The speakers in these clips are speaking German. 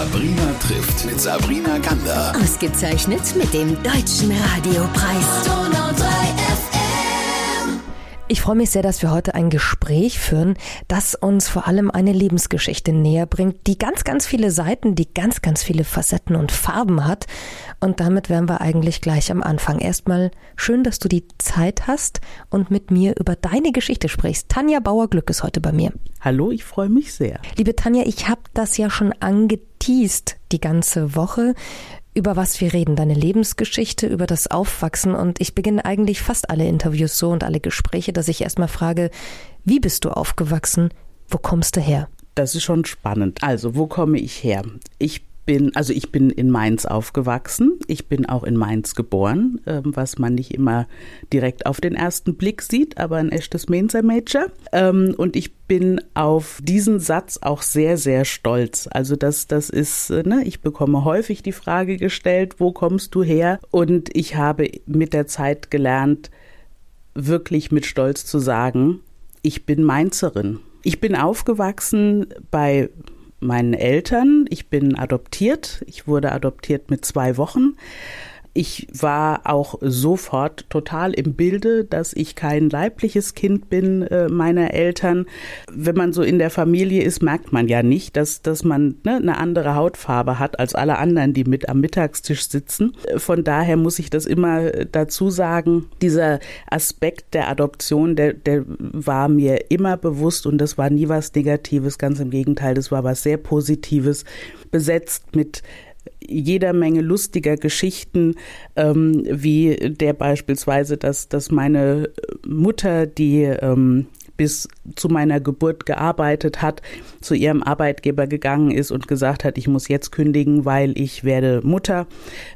Sabrina trifft mit Sabrina Gander. Ausgezeichnet mit dem Deutschen Radiopreis. Donau 3 FM. Ich freue mich sehr, dass wir heute ein Gespräch führen, das uns vor allem eine Lebensgeschichte näher bringt, die ganz, ganz viele Seiten, die ganz, ganz viele Facetten und Farben hat. Und damit wären wir eigentlich gleich am Anfang. Erstmal schön, dass du die Zeit hast und mit mir über deine Geschichte sprichst. Tanja Bauer-Glück ist heute bei mir. Hallo, ich freue mich sehr. Liebe Tanja, ich habe das ja schon angeteased die ganze Woche über was wir reden, deine Lebensgeschichte, über das Aufwachsen. Und ich beginne eigentlich fast alle Interviews so und alle Gespräche, dass ich erstmal frage, wie bist du aufgewachsen? Wo kommst du her? Das ist schon spannend. Also, wo komme ich her? Ich bin, also ich bin in Mainz aufgewachsen. Ich bin auch in Mainz geboren, ähm, was man nicht immer direkt auf den ersten Blick sieht, aber ein echtes Mainzer Mädchen. Ähm, und ich bin auf diesen Satz auch sehr, sehr stolz. Also das, das ist, äh, ne, ich bekomme häufig die Frage gestellt, wo kommst du her? Und ich habe mit der Zeit gelernt, wirklich mit Stolz zu sagen, ich bin Mainzerin. Ich bin aufgewachsen bei meinen Eltern. Ich bin adoptiert. Ich wurde adoptiert mit zwei Wochen. Ich war auch sofort total im Bilde, dass ich kein leibliches Kind bin äh, meiner Eltern. Wenn man so in der Familie ist, merkt man ja nicht, dass, dass man ne, eine andere Hautfarbe hat als alle anderen, die mit am Mittagstisch sitzen. Von daher muss ich das immer dazu sagen. Dieser Aspekt der Adoption, der, der war mir immer bewusst und das war nie was Negatives. Ganz im Gegenteil, das war was sehr Positives, besetzt mit jeder Menge lustiger Geschichten, ähm, wie der beispielsweise, dass, dass meine Mutter, die ähm, bis zu meiner Geburt gearbeitet hat, zu ihrem Arbeitgeber gegangen ist und gesagt hat, ich muss jetzt kündigen, weil ich werde Mutter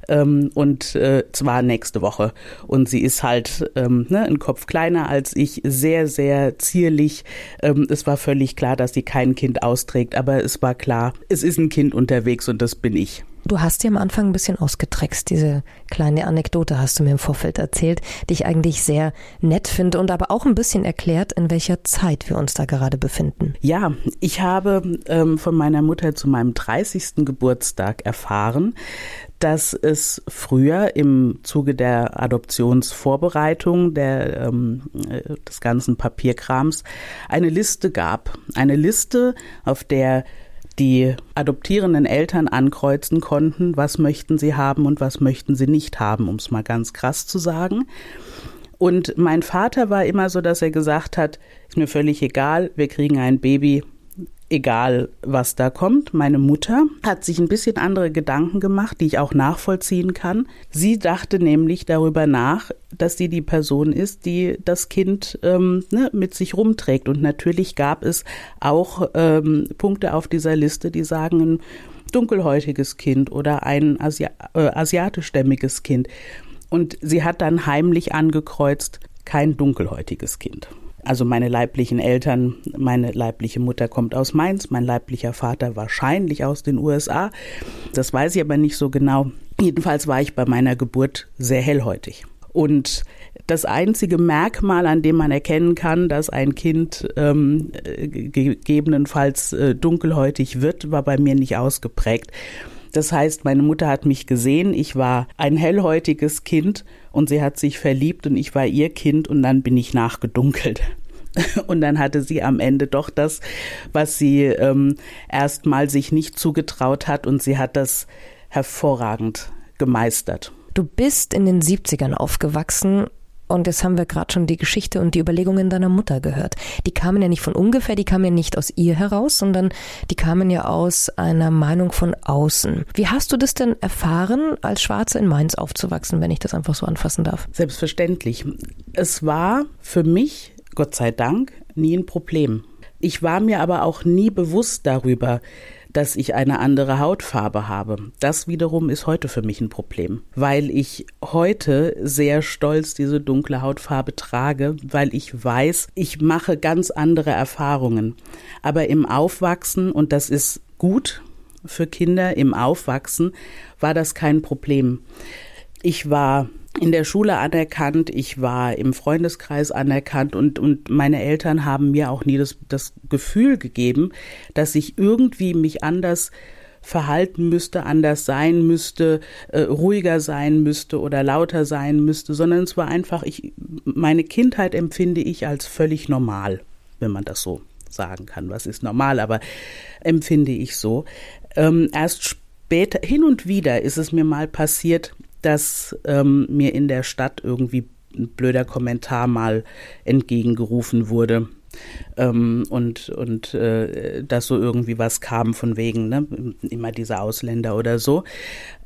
ähm, und äh, zwar nächste Woche. Und sie ist halt ähm, ne, ein Kopf kleiner als ich, sehr, sehr zierlich. Ähm, es war völlig klar, dass sie kein Kind austrägt, aber es war klar, es ist ein Kind unterwegs und das bin ich. Du hast dir am Anfang ein bisschen ausgetrickst. Diese kleine Anekdote hast du mir im Vorfeld erzählt, die ich eigentlich sehr nett finde und aber auch ein bisschen erklärt, in welcher Zeit wir uns da gerade befinden. Ja, ich habe ähm, von meiner Mutter zu meinem 30. Geburtstag erfahren, dass es früher im Zuge der Adoptionsvorbereitung der, ähm, äh, des ganzen Papierkrams eine Liste gab. Eine Liste, auf der die adoptierenden Eltern ankreuzen konnten, was möchten sie haben und was möchten sie nicht haben, um es mal ganz krass zu sagen. Und mein Vater war immer so, dass er gesagt hat, ist mir völlig egal, wir kriegen ein Baby, egal was da kommt. Meine Mutter hat sich ein bisschen andere Gedanken gemacht, die ich auch nachvollziehen kann. Sie dachte nämlich darüber nach, dass sie die Person ist, die das Kind ähm, ne, mit sich rumträgt. Und natürlich gab es auch ähm, Punkte auf dieser Liste, die sagen, ein dunkelhäutiges Kind oder ein Asi äh, asiatischstämmiges Kind. Und sie hat dann heimlich angekreuzt, kein dunkelhäutiges Kind also meine leiblichen Eltern, meine leibliche Mutter kommt aus Mainz, mein leiblicher Vater wahrscheinlich aus den USA. Das weiß ich aber nicht so genau. Jedenfalls war ich bei meiner Geburt sehr hellhäutig. Und das einzige Merkmal, an dem man erkennen kann, dass ein Kind ähm, gegebenenfalls äh, dunkelhäutig wird, war bei mir nicht ausgeprägt. Das heißt, meine Mutter hat mich gesehen, ich war ein hellhäutiges Kind und sie hat sich verliebt und ich war ihr Kind und dann bin ich nachgedunkelt. Und dann hatte sie am Ende doch das, was sie ähm, erstmal sich nicht zugetraut hat und sie hat das hervorragend gemeistert. Du bist in den 70ern aufgewachsen und jetzt haben wir gerade schon die Geschichte und die Überlegungen deiner Mutter gehört. Die kamen ja nicht von ungefähr, die kamen ja nicht aus ihr heraus, sondern die kamen ja aus einer Meinung von außen. Wie hast du das denn erfahren, als Schwarze in Mainz aufzuwachsen, wenn ich das einfach so anfassen darf? Selbstverständlich. Es war für mich, Gott sei Dank, nie ein Problem. Ich war mir aber auch nie bewusst darüber, dass ich eine andere Hautfarbe habe. Das wiederum ist heute für mich ein Problem, weil ich heute sehr stolz diese dunkle Hautfarbe trage, weil ich weiß, ich mache ganz andere Erfahrungen. Aber im Aufwachsen, und das ist gut für Kinder, im Aufwachsen war das kein Problem. Ich war in der Schule anerkannt, ich war im Freundeskreis anerkannt und, und meine Eltern haben mir auch nie das, das Gefühl gegeben, dass ich irgendwie mich anders verhalten müsste, anders sein müsste, äh, ruhiger sein müsste oder lauter sein müsste, sondern es war einfach, ich, meine Kindheit empfinde ich als völlig normal, wenn man das so sagen kann. Was ist normal, aber empfinde ich so. Ähm, erst später, hin und wieder ist es mir mal passiert, dass ähm, mir in der Stadt irgendwie ein blöder Kommentar mal entgegengerufen wurde. Ähm, und und äh, dass so irgendwie was kam von wegen, ne, immer diese Ausländer oder so.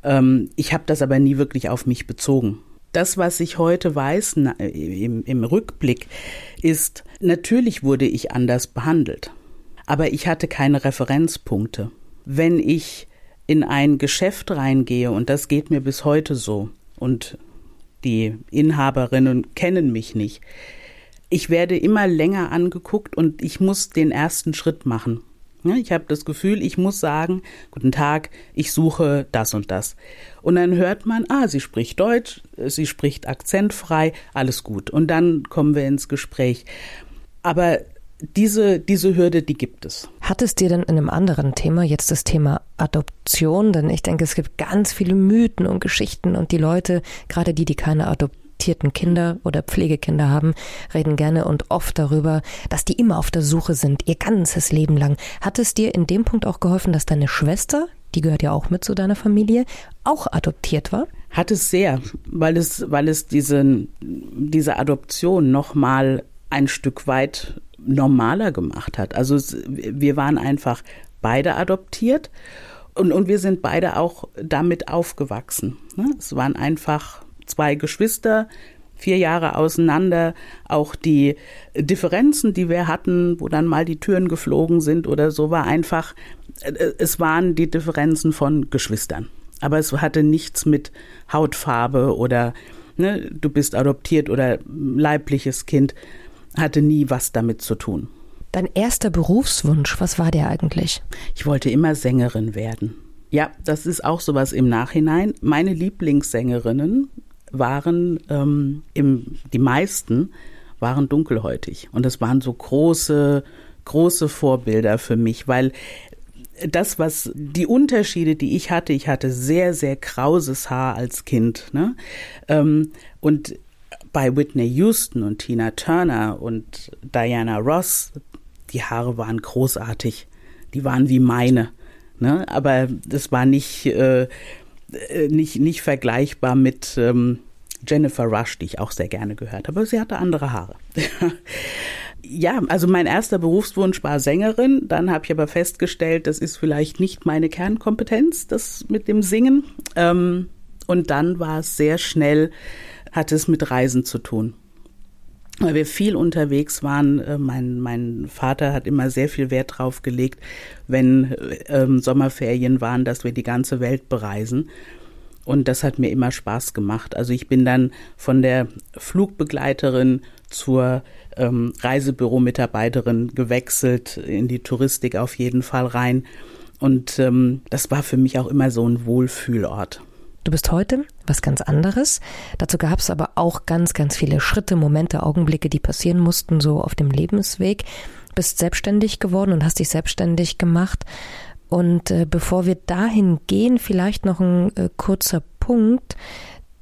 Ähm, ich habe das aber nie wirklich auf mich bezogen. Das, was ich heute weiß na, im, im Rückblick, ist, natürlich wurde ich anders behandelt, aber ich hatte keine Referenzpunkte. Wenn ich in ein Geschäft reingehe, und das geht mir bis heute so, und die Inhaberinnen kennen mich nicht, ich werde immer länger angeguckt und ich muss den ersten Schritt machen. Ich habe das Gefühl, ich muss sagen, guten Tag, ich suche das und das. Und dann hört man, ah, sie spricht Deutsch, sie spricht akzentfrei, alles gut. Und dann kommen wir ins Gespräch. Aber diese, diese Hürde, die gibt es. Hat es dir denn in einem anderen Thema, jetzt das Thema Adoption, denn ich denke, es gibt ganz viele Mythen und Geschichten und die Leute, gerade die, die keine adoptierten Kinder oder Pflegekinder haben, reden gerne und oft darüber, dass die immer auf der Suche sind, ihr ganzes Leben lang. Hat es dir in dem Punkt auch geholfen, dass deine Schwester, die gehört ja auch mit zu deiner Familie, auch adoptiert war? Hat es sehr, weil es, weil es diesen, diese Adoption nochmal ein Stück weit normaler gemacht hat. Also wir waren einfach beide adoptiert und, und wir sind beide auch damit aufgewachsen. Ne? Es waren einfach zwei Geschwister, vier Jahre auseinander, auch die Differenzen, die wir hatten, wo dann mal die Türen geflogen sind oder so, war einfach, äh, es waren die Differenzen von Geschwistern. Aber es hatte nichts mit Hautfarbe oder ne, du bist adoptiert oder leibliches Kind hatte nie was damit zu tun. Dein erster Berufswunsch, was war der eigentlich? Ich wollte immer Sängerin werden. Ja, das ist auch sowas im Nachhinein. Meine Lieblingssängerinnen waren ähm, im, die meisten waren dunkelhäutig und das waren so große große Vorbilder für mich, weil das, was die Unterschiede, die ich hatte, ich hatte sehr, sehr krauses Haar als Kind. Ne? Ähm, und bei Whitney Houston und Tina Turner und Diana Ross, die Haare waren großartig. Die waren wie meine. Ne? Aber das war nicht, äh, nicht, nicht vergleichbar mit ähm, Jennifer Rush, die ich auch sehr gerne gehört habe. Aber sie hatte andere Haare. ja, also mein erster Berufswunsch war Sängerin. Dann habe ich aber festgestellt, das ist vielleicht nicht meine Kernkompetenz, das mit dem Singen. Ähm, und dann war es sehr schnell hatte es mit Reisen zu tun. Weil wir viel unterwegs waren. Äh, mein, mein Vater hat immer sehr viel Wert drauf gelegt, wenn ähm, Sommerferien waren, dass wir die ganze Welt bereisen. Und das hat mir immer Spaß gemacht. Also ich bin dann von der Flugbegleiterin zur ähm, Reisebüro-Mitarbeiterin gewechselt, in die Touristik auf jeden Fall rein. Und ähm, das war für mich auch immer so ein Wohlfühlort. Du bist heute was ganz anderes. Dazu gab es aber auch ganz, ganz viele Schritte, Momente, Augenblicke, die passieren mussten, so auf dem Lebensweg. Bist selbstständig geworden und hast dich selbstständig gemacht. Und äh, bevor wir dahin gehen, vielleicht noch ein äh, kurzer Punkt.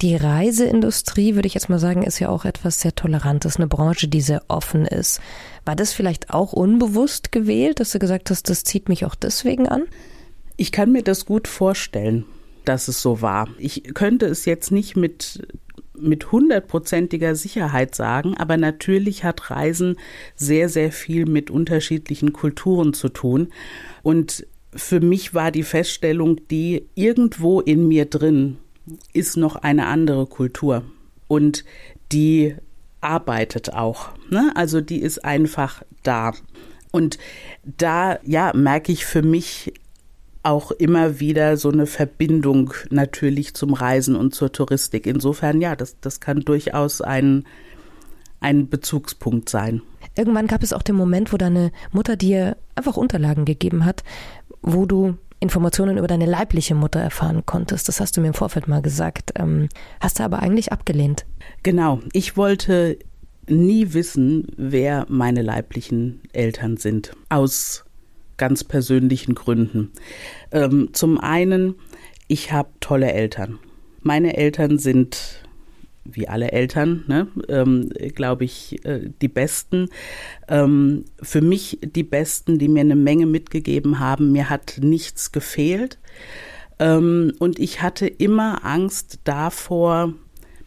Die Reiseindustrie, würde ich jetzt mal sagen, ist ja auch etwas sehr Tolerantes, eine Branche, die sehr offen ist. War das vielleicht auch unbewusst gewählt, dass du gesagt hast, das zieht mich auch deswegen an? Ich kann mir das gut vorstellen dass es so war. Ich könnte es jetzt nicht mit mit hundertprozentiger Sicherheit sagen, aber natürlich hat Reisen sehr, sehr viel mit unterschiedlichen Kulturen zu tun. Und für mich war die Feststellung, die irgendwo in mir drin ist noch eine andere Kultur. Und die arbeitet auch. Ne? Also die ist einfach da. Und da, ja, merke ich für mich auch immer wieder so eine Verbindung natürlich zum Reisen und zur Touristik. Insofern, ja, das, das kann durchaus ein, ein Bezugspunkt sein. Irgendwann gab es auch den Moment, wo deine Mutter dir einfach Unterlagen gegeben hat, wo du Informationen über deine leibliche Mutter erfahren konntest. Das hast du mir im Vorfeld mal gesagt. Ähm, hast du aber eigentlich abgelehnt. Genau. Ich wollte nie wissen, wer meine leiblichen Eltern sind. Aus ganz persönlichen Gründen. Ähm, zum einen, ich habe tolle Eltern. Meine Eltern sind wie alle Eltern, ne, ähm, glaube ich, äh, die Besten. Ähm, für mich die Besten, die mir eine Menge mitgegeben haben. Mir hat nichts gefehlt. Ähm, und ich hatte immer Angst davor,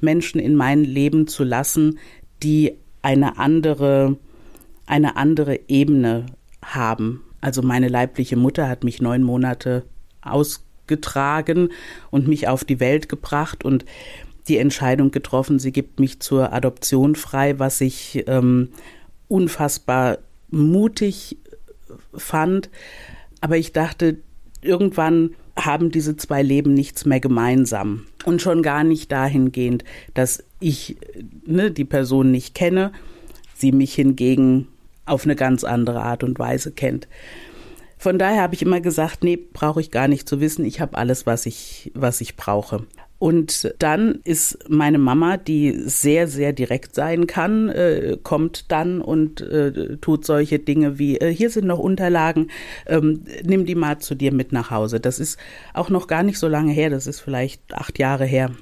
Menschen in mein Leben zu lassen, die eine andere, eine andere Ebene haben. Also meine leibliche Mutter hat mich neun Monate ausgetragen und mich auf die Welt gebracht und die Entscheidung getroffen, sie gibt mich zur Adoption frei, was ich ähm, unfassbar mutig fand. Aber ich dachte, irgendwann haben diese zwei Leben nichts mehr gemeinsam. Und schon gar nicht dahingehend, dass ich ne, die Person nicht kenne, sie mich hingegen auf eine ganz andere Art und Weise kennt. Von daher habe ich immer gesagt, nee, brauche ich gar nicht zu wissen, ich habe alles, was ich, was ich brauche. Und dann ist meine Mama, die sehr, sehr direkt sein kann, äh, kommt dann und äh, tut solche Dinge wie, äh, hier sind noch Unterlagen, ähm, nimm die mal zu dir mit nach Hause. Das ist auch noch gar nicht so lange her, das ist vielleicht acht Jahre her.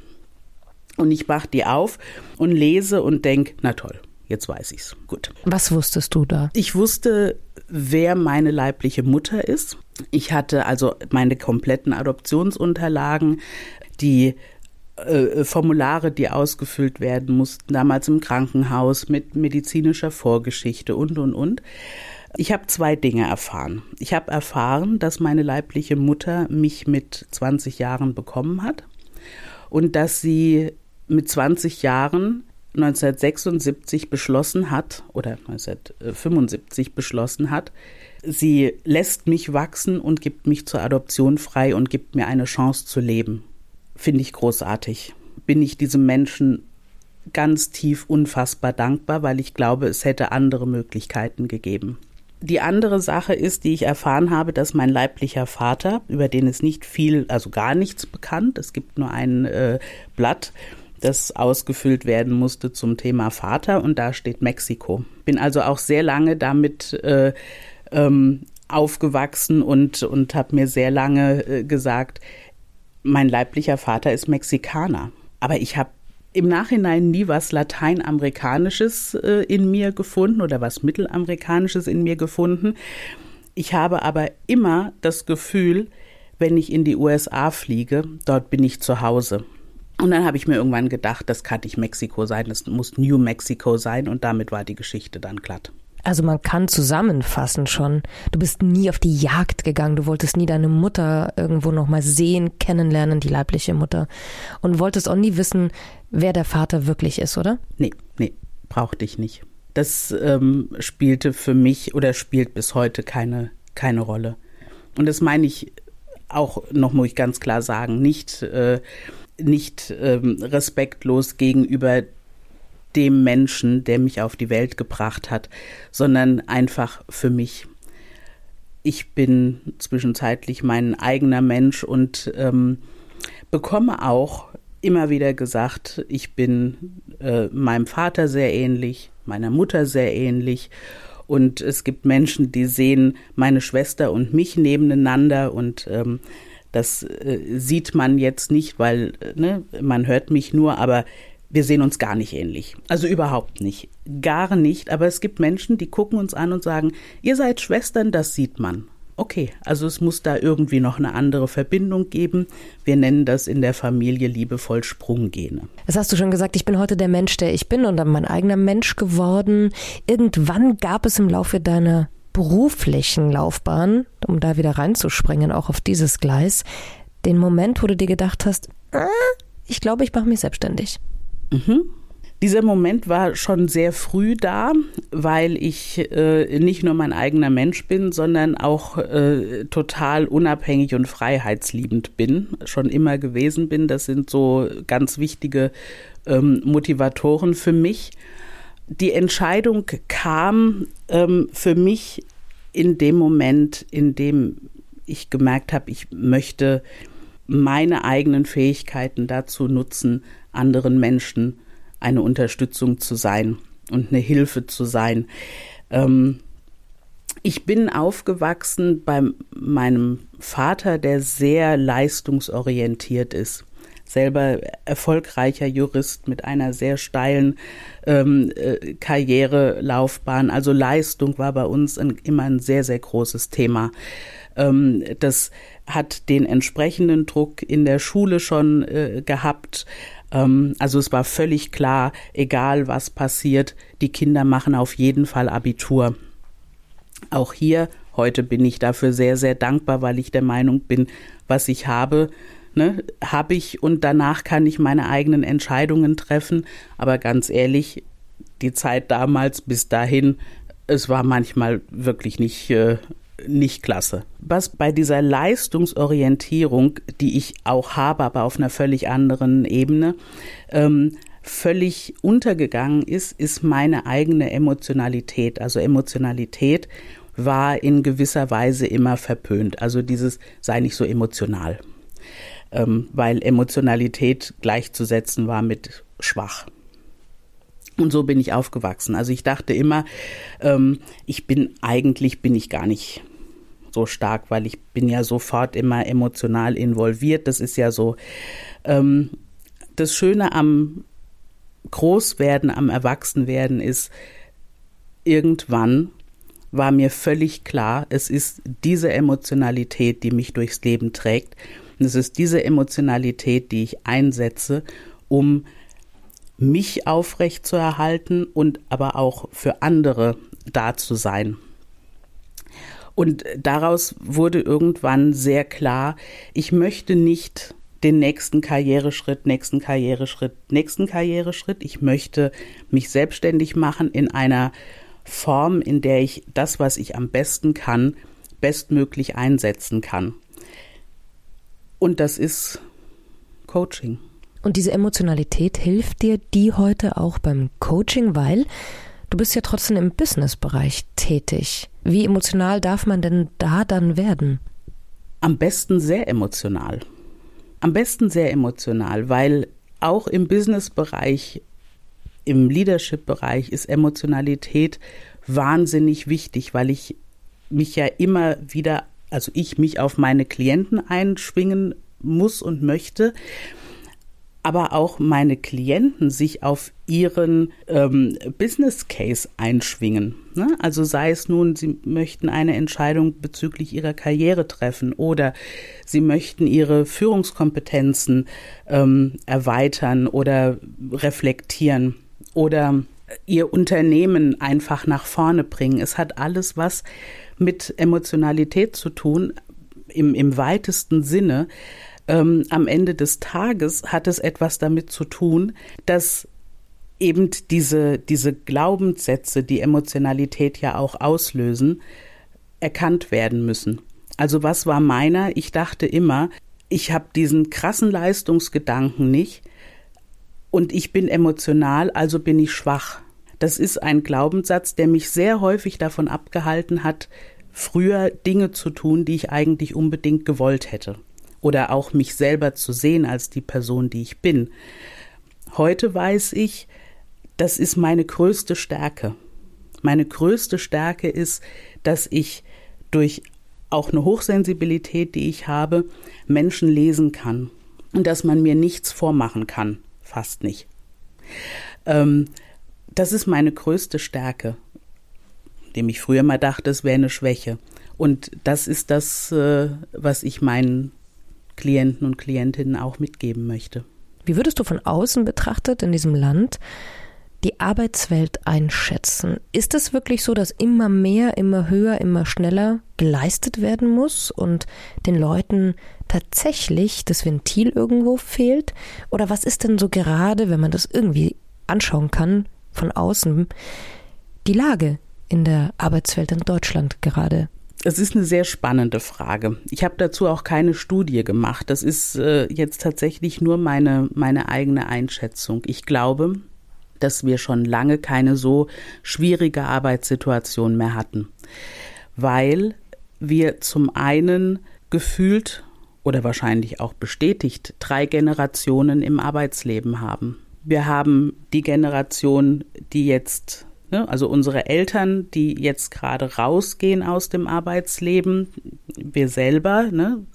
Und ich mach die auf und lese und denk, na toll, jetzt weiß ich's. Gut. Was wusstest du da? Ich wusste, wer meine leibliche Mutter ist. Ich hatte also meine kompletten Adoptionsunterlagen die äh, Formulare, die ausgefüllt werden mussten, damals im Krankenhaus mit medizinischer Vorgeschichte und, und, und. Ich habe zwei Dinge erfahren. Ich habe erfahren, dass meine leibliche Mutter mich mit 20 Jahren bekommen hat und dass sie mit 20 Jahren 1976 beschlossen hat oder 1975 beschlossen hat, sie lässt mich wachsen und gibt mich zur Adoption frei und gibt mir eine Chance zu leben finde ich großartig. Bin ich diesem Menschen ganz tief unfassbar dankbar, weil ich glaube, es hätte andere Möglichkeiten gegeben. Die andere Sache ist, die ich erfahren habe, dass mein leiblicher Vater, über den ist nicht viel, also gar nichts bekannt, es gibt nur ein äh, Blatt, das ausgefüllt werden musste zum Thema Vater und da steht Mexiko. Bin also auch sehr lange damit äh, ähm, aufgewachsen und, und habe mir sehr lange äh, gesagt, mein leiblicher Vater ist Mexikaner. Aber ich habe im Nachhinein nie was Lateinamerikanisches äh, in mir gefunden oder was Mittelamerikanisches in mir gefunden. Ich habe aber immer das Gefühl, wenn ich in die USA fliege, dort bin ich zu Hause. Und dann habe ich mir irgendwann gedacht, das kann nicht Mexiko sein, das muss New Mexico sein und damit war die Geschichte dann glatt. Also man kann zusammenfassen schon. Du bist nie auf die Jagd gegangen. Du wolltest nie deine Mutter irgendwo nochmal sehen, kennenlernen, die leibliche Mutter. Und wolltest auch nie wissen, wer der Vater wirklich ist, oder? Nee, nee, brauchte ich nicht. Das ähm, spielte für mich oder spielt bis heute keine, keine Rolle. Und das meine ich auch noch, muss ich ganz klar sagen, nicht, äh, nicht ähm, respektlos gegenüber dem Menschen, der mich auf die Welt gebracht hat, sondern einfach für mich. Ich bin zwischenzeitlich mein eigener Mensch und ähm, bekomme auch immer wieder gesagt, ich bin äh, meinem Vater sehr ähnlich, meiner Mutter sehr ähnlich. Und es gibt Menschen, die sehen meine Schwester und mich nebeneinander und ähm, das äh, sieht man jetzt nicht, weil äh, ne, man hört mich nur, aber wir sehen uns gar nicht ähnlich. Also überhaupt nicht. Gar nicht. Aber es gibt Menschen, die gucken uns an und sagen, ihr seid Schwestern, das sieht man. Okay, also es muss da irgendwie noch eine andere Verbindung geben. Wir nennen das in der Familie liebevoll Sprunggene. Das hast du schon gesagt, ich bin heute der Mensch, der ich bin und dann mein eigener Mensch geworden. Irgendwann gab es im Laufe deiner beruflichen Laufbahn, um da wieder reinzuspringen, auch auf dieses Gleis, den Moment, wo du dir gedacht hast, äh, ich glaube, ich mache mich selbstständig. Mhm. Dieser Moment war schon sehr früh da, weil ich äh, nicht nur mein eigener Mensch bin, sondern auch äh, total unabhängig und freiheitsliebend bin, schon immer gewesen bin. Das sind so ganz wichtige ähm, Motivatoren für mich. Die Entscheidung kam ähm, für mich in dem Moment, in dem ich gemerkt habe, ich möchte meine eigenen Fähigkeiten dazu nutzen, anderen Menschen eine Unterstützung zu sein und eine Hilfe zu sein. Ähm, Ich bin aufgewachsen bei meinem Vater, der sehr leistungsorientiert ist selber erfolgreicher Jurist mit einer sehr steilen ähm, äh, Karrierelaufbahn. Also Leistung war bei uns ein, immer ein sehr, sehr großes Thema. Ähm, das hat den entsprechenden Druck in der Schule schon äh, gehabt. Ähm, also es war völlig klar, egal was passiert, die Kinder machen auf jeden Fall Abitur. Auch hier, heute bin ich dafür sehr, sehr dankbar, weil ich der Meinung bin, was ich habe, ne, habe ich und danach kann ich meine eigenen Entscheidungen treffen. Aber ganz ehrlich, die Zeit damals bis dahin, es war manchmal wirklich nicht, äh, nicht klasse. Was bei dieser Leistungsorientierung, die ich auch habe, aber auf einer völlig anderen Ebene, ähm, völlig untergegangen ist, ist meine eigene Emotionalität. Also Emotionalität war in gewisser Weise immer verpönt. Also dieses sei nicht so emotional ähm, weil Emotionalität gleichzusetzen war mit schwach. Und so bin ich aufgewachsen. Also ich dachte immer, ähm, ich bin eigentlich bin ich gar nicht so stark, weil ich bin ja sofort immer emotional involviert. Das ist ja so ähm, das Schöne am Großwerden, am Erwachsenwerden ist, irgendwann war mir völlig klar, es ist diese Emotionalität, die mich durchs Leben trägt. Und es ist diese Emotionalität, die ich einsetze, um mich aufrecht zu erhalten und aber auch für andere da zu sein. Und daraus wurde irgendwann sehr klar, ich möchte nicht den nächsten Karriereschritt, nächsten Karriereschritt, nächsten Karriereschritt. Ich möchte mich selbstständig machen in einer Form, in der ich das, was ich am besten kann, bestmöglich einsetzen kann. Und das ist Coaching. Und diese Emotionalität hilft dir die heute auch beim Coaching, weil du bist ja trotzdem im Businessbereich tätig. Wie emotional darf man denn da dann werden? Am besten sehr emotional. Am besten sehr emotional, weil auch im Businessbereich, im Leadership-Bereich ist Emotionalität wahnsinnig wichtig, weil ich mich ja immer wieder also ich mich auf meine Klienten einschwingen muss und möchte, aber auch meine Klienten sich auf ihren ähm, Business Case einschwingen. Ne? Also sei es nun, sie möchten eine Entscheidung bezüglich ihrer Karriere treffen oder sie möchten ihre Führungskompetenzen ähm, erweitern oder reflektieren oder ihr Unternehmen einfach nach vorne bringen. Es hat alles was mit Emotionalität zu tun, im, im weitesten Sinne. Ähm, am Ende des Tages hat es etwas damit zu tun, dass eben diese, diese Glaubenssätze, die Emotionalität ja auch auslösen, erkannt werden müssen. Also was war meiner? Ich dachte immer, ich habe diesen krassen Leistungsgedanken nicht und ich bin emotional, also bin ich schwach. Das ist ein Glaubenssatz, der mich sehr häufig davon abgehalten hat, früher Dinge zu tun, die ich eigentlich unbedingt gewollt hätte. Oder auch mich selber zu sehen als die Person, die ich bin. Heute weiß ich, das ist meine größte Stärke. Meine größte Stärke ist, dass ich durch auch eine Hochsensibilität, die ich habe, Menschen lesen kann. Und dass man mir nichts vormachen kann. Fast nicht. Ähm, das ist meine größte Stärke, dem ich früher mal dachte, es wäre eine Schwäche. Und das ist das, äh, was ich meinen Klienten und Klientinnen auch mitgeben möchte. Wie würdest du von außen betrachtet in diesem Land die Arbeitswelt einschätzen? Ist es wirklich so, dass immer mehr, immer höher, immer schneller geleistet werden muss und den Leuten tatsächlich das Ventil irgendwo fehlt? Oder was ist denn so gerade, wenn man das irgendwie anschauen kann, von außen die Lage in der Arbeitswelt in Deutschland gerade? Es ist eine sehr spannende Frage. Ich habe dazu auch keine Studie gemacht. Das ist äh, jetzt tatsächlich nur meine, meine eigene Einschätzung. Ich glaube, dass wir schon lange keine so schwierige Arbeitssituation mehr hatten, weil wir zum einen gefühlt oder wahrscheinlich auch bestätigt drei Generationen im Arbeitsleben haben. Wir haben die Generation, die jetzt Ne? Also unsere Eltern, die jetzt gerade rausgehen aus dem Arbeitsleben, wir selber, ne?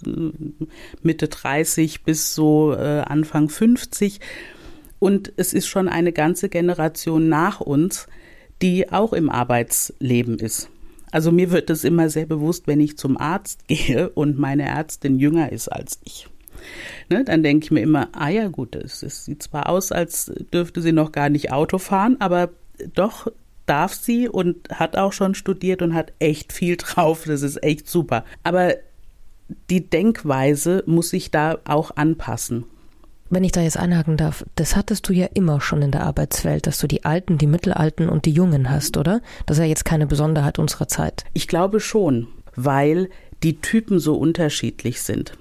Mitte 30 bis so äh, Anfang 50. Und es ist schon eine ganze Generation nach uns, die auch im Arbeitsleben ist. Also mir wird es immer sehr bewusst, wenn ich zum Arzt gehe und meine Ärztin jünger ist als ich. Ne, dann denke ich mir immer, ah ja gut, es, es sieht zwar aus, als dürfte sie noch gar nicht Auto fahren, aber doch darf sie und hat auch schon studiert und hat echt viel drauf. Das ist echt super. Aber die Denkweise muss sich da auch anpassen. Wenn ich da jetzt einhaken darf, das hattest du ja immer schon in der Arbeitswelt, dass du die Alten, die Mittelalten und die Jungen hast, oder? Das ist ja jetzt keine Besonderheit unserer Zeit. Ich glaube schon, weil die Typen so unterschiedlich sind.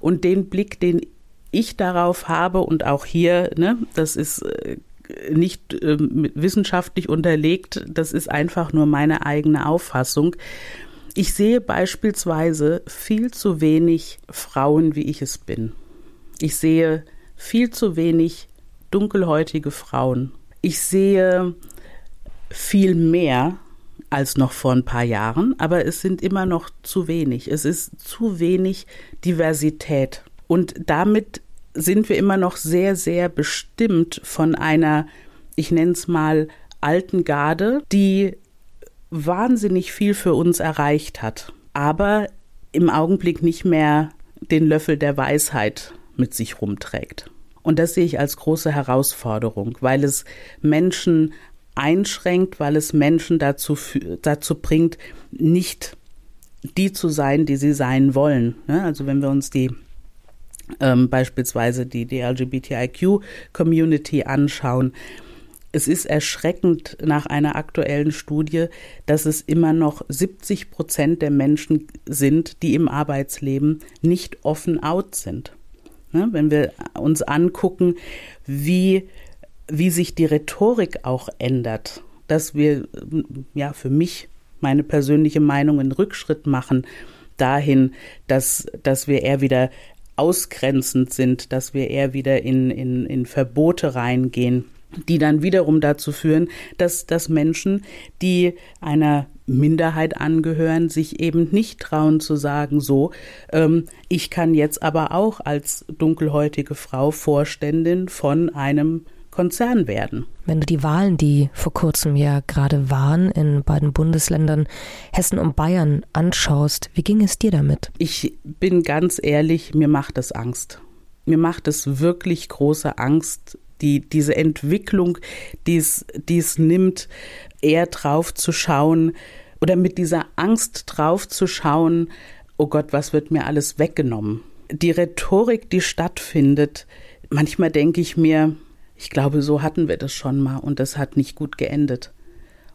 Und den Blick, den ich darauf habe und auch hier, ne, das ist äh, nicht äh, wissenschaftlich unterlegt, das ist einfach nur meine eigene Auffassung. Ich sehe beispielsweise viel zu wenig Frauen, wie ich es bin. Ich sehe viel zu wenig dunkelhäutige Frauen. Ich sehe viel mehr als noch vor ein paar Jahren, aber es sind immer noch zu wenig. Es ist zu wenig Diversität. Und damit sind wir immer noch sehr, sehr bestimmt von einer, ich nenne es mal, alten Garde, die wahnsinnig viel für uns erreicht hat, aber im Augenblick nicht mehr den Löffel der Weisheit mit sich rumträgt. Und das sehe ich als große Herausforderung, weil es Menschen einschränkt, weil es Menschen dazu, dazu bringt, nicht die zu sein, die sie sein wollen. Ne? Also wenn wir uns die ähm, beispielsweise die, die LGBTIQ-Community anschauen, es ist erschreckend nach einer aktuellen Studie, dass es immer noch 70 Prozent der Menschen sind, die im Arbeitsleben nicht offen out sind. Ne? Wenn wir uns angucken, wie wie sich die Rhetorik auch ändert, dass wir, ja, für mich meine persönliche Meinung einen Rückschritt machen dahin, dass, dass wir eher wieder ausgrenzend sind, dass wir eher wieder in, in, in Verbote reingehen, die dann wiederum dazu führen, dass, dass Menschen, die einer Minderheit angehören, sich eben nicht trauen zu sagen, so, ähm, ich kann jetzt aber auch als dunkelhäutige Frau Vorständin von einem Konzern werden. Wenn du die Wahlen, die vor kurzem ja gerade waren in beiden Bundesländern Hessen und Bayern anschaust, wie ging es dir damit? Ich bin ganz ehrlich, mir macht es Angst. Mir macht es wirklich große Angst, die, diese Entwicklung, die es, die es nimmt, eher drauf zu schauen oder mit dieser Angst drauf zu schauen, oh Gott, was wird mir alles weggenommen? Die Rhetorik, die stattfindet, manchmal denke ich mir, ich glaube, so hatten wir das schon mal und das hat nicht gut geendet.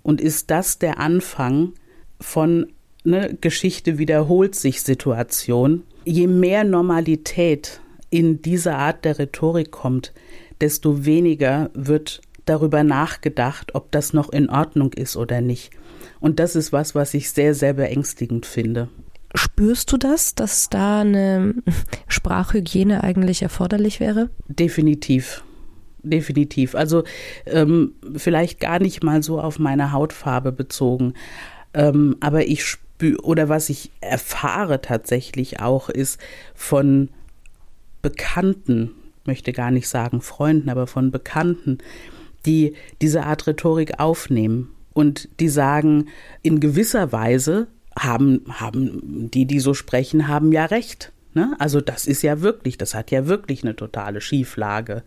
Und ist das der Anfang von ne, Geschichte wiederholt sich Situation? Je mehr Normalität in diese Art der Rhetorik kommt, desto weniger wird darüber nachgedacht, ob das noch in Ordnung ist oder nicht. Und das ist was, was ich sehr, sehr beängstigend finde. Spürst du das, dass da eine Sprachhygiene eigentlich erforderlich wäre? Definitiv definitiv. Also ähm, vielleicht gar nicht mal so auf meine Hautfarbe bezogen. Ähm, aber ich spüre, oder was ich erfahre tatsächlich auch, ist von Bekannten, möchte gar nicht sagen Freunden, aber von Bekannten, die diese Art Rhetorik aufnehmen und die sagen, in gewisser Weise haben, haben die, die so sprechen, haben ja recht. Ne? Also das ist ja wirklich, das hat ja wirklich eine totale Schieflage.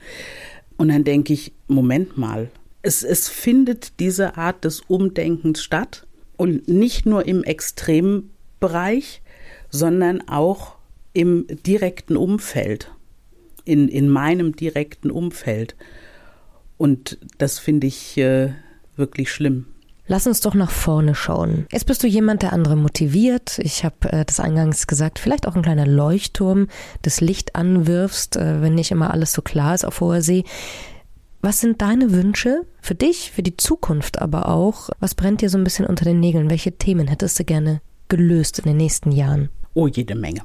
Und dann denke ich, Moment mal, es, es findet diese Art des Umdenkens statt und nicht nur im Extrembereich, sondern auch im direkten Umfeld, in, in meinem direkten Umfeld. Und das finde ich äh, wirklich schlimm. Lass uns doch nach vorne schauen. Jetzt bist du jemand, der andere motiviert. Ich habe äh, das eingangs gesagt, vielleicht auch ein kleiner Leuchtturm, das Licht anwirfst, äh, wenn nicht immer alles so klar ist auf hoher See. Was sind deine Wünsche für dich, für die Zukunft aber auch? Was brennt dir so ein bisschen unter den Nägeln? Welche Themen hättest du gerne gelöst in den nächsten Jahren? Oh, jede Menge.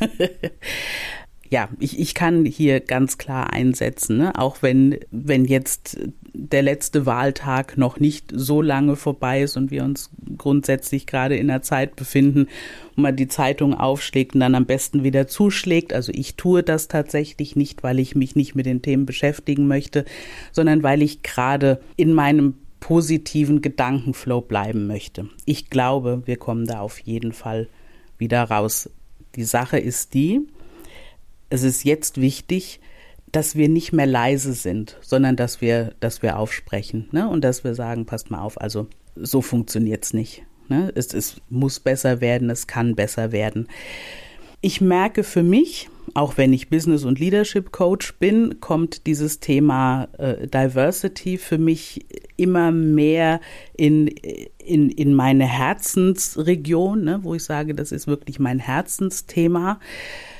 ja, ich, ich kann hier ganz klar einsetzen, ne? auch wenn, wenn jetzt der letzte Wahltag noch nicht so lange vorbei ist und wir uns grundsätzlich gerade in einer Zeit befinden, wo man die Zeitung aufschlägt und dann am besten wieder zuschlägt. Also ich tue das tatsächlich nicht, weil ich mich nicht mit den Themen beschäftigen möchte, sondern weil ich gerade in meinem positiven Gedankenflow bleiben möchte. Ich glaube, wir kommen da auf jeden Fall wieder raus. Die Sache ist die, es ist jetzt wichtig, dass wir nicht mehr leise sind, sondern dass wir, dass wir aufsprechen ne? und dass wir sagen, passt mal auf, also so funktioniert's nicht. Ne? Es, es muss besser werden, es kann besser werden. Ich merke für mich, auch wenn ich Business- und Leadership Coach bin, kommt dieses Thema äh, Diversity für mich immer mehr in, in, in meine Herzensregion, ne, wo ich sage, das ist wirklich mein Herzensthema,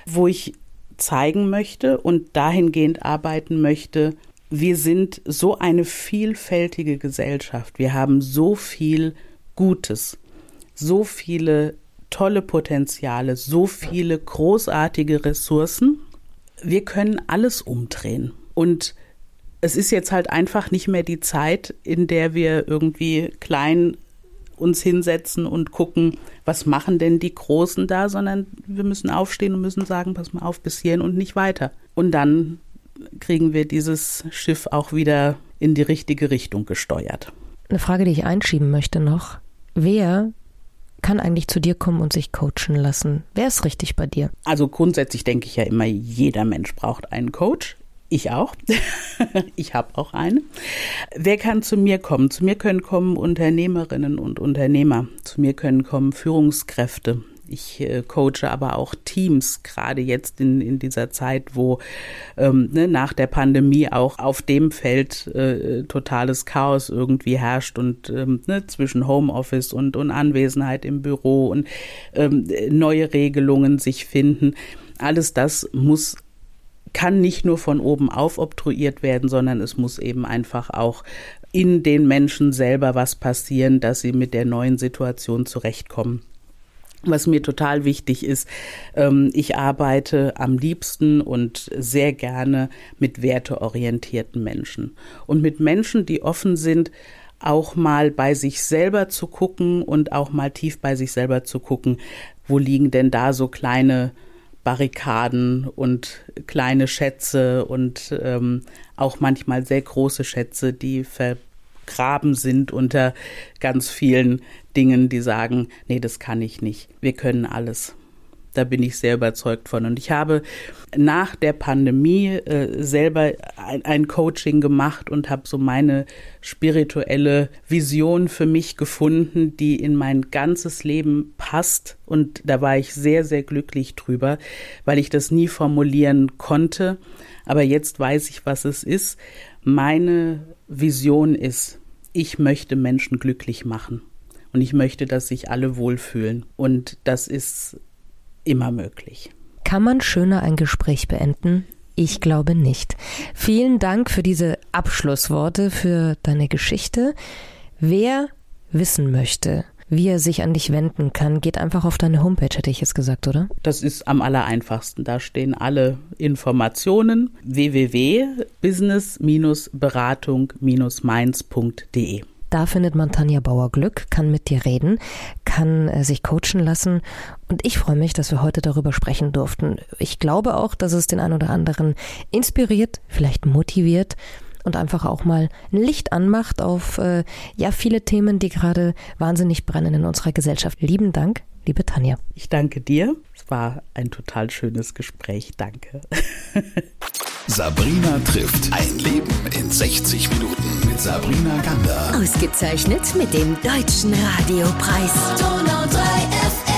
wo ich zeigen möchte und dahingehend arbeiten möchte, wir sind so eine vielfältige Gesellschaft. Wir haben so viel Gutes, so viele tolle Potenziale, so viele großartige Ressourcen. Wir können alles umdrehen. Und es ist jetzt halt einfach nicht mehr die Zeit, in der wir irgendwie klein uns hinsetzen und gucken, was machen denn die Großen da, sondern wir müssen aufstehen und müssen sagen, pass mal auf, bis hierhin und nicht weiter. Und dann kriegen wir dieses Schiff auch wieder in die richtige Richtung gesteuert. Eine Frage, die ich einschieben möchte noch. Wer kann eigentlich zu dir kommen und sich coachen lassen? Wer ist richtig bei dir? Also grundsätzlich denke ich ja immer, jeder Mensch braucht einen Coach. Ich auch. ich habe auch eine. Wer kann zu mir kommen? Zu mir können kommen Unternehmerinnen und Unternehmer. Zu mir können kommen Führungskräfte. Ich äh, coache aber auch Teams, gerade jetzt in, in dieser Zeit, wo ähm, ne, nach der Pandemie auch auf dem Feld äh, totales Chaos irgendwie herrscht und ähm, ne, zwischen Homeoffice und, und Anwesenheit im Büro und ähm, neue Regelungen sich finden. Alles das muss kann nicht nur von oben auf obtruiert werden, sondern es muss eben einfach auch in den Menschen selber was passieren, dass sie mit der neuen Situation zurechtkommen. Was mir total wichtig ist, ähm, ich arbeite am liebsten und sehr gerne mit werteorientierten Menschen und mit Menschen, die offen sind, auch mal bei sich selber zu gucken und auch mal tief bei sich selber zu gucken, wo liegen denn da so kleine Barrikaden und kleine Schätze und ähm, auch manchmal sehr große Schätze, die vergraben sind unter ganz vielen Dingen, die sagen, nee, das kann ich nicht. Wir können alles. Da bin ich sehr überzeugt von. Und ich habe nach der Pandemie äh, selber ein, ein, Coaching gemacht und habe so meine spirituelle Vision für mich gefunden, die in mein ganzes Leben passt. Und da war ich sehr, sehr glücklich drüber, weil ich das nie formulieren konnte. Aber jetzt weiß ich, was es ist. Meine Vision ist, ich möchte Menschen glücklich machen. Und ich möchte, dass sich alle wohlfühlen. Und das ist immer möglich. Kann man schöner ein Gespräch beenden? Ich glaube nicht. Vielen Dank für diese Abschlussworte, für deine Geschichte. Wer wissen möchte, wie er sich an dich wenden kann, geht einfach auf deine Homepage, hätte ich jetzt gesagt, oder? Das ist am allereinfachsten. Da stehen alle Informationen www.business-beratung-mainz.de. Da findet man Tanja Bauer Glück, kann mit dir reden, kann äh, sich coachen lassen. Und ich freue mich, dass wir heute darüber sprechen durften. Ich glaube auch, dass es den einen oder anderen inspiriert, vielleicht motiviert und einfach auch mal ein Licht anmacht auf äh, ja viele Themen, die gerade wahnsinnig brennen in unserer Gesellschaft. Lieben Dank, liebe Tanja. Ich danke dir. Es war ein total schönes Gespräch. Danke. Sabrina trifft ein Leben in 60 Minuten mit Sabrina Gander. Ausgezeichnet mit dem Deutschen Radiopreis. Donau 3 FM.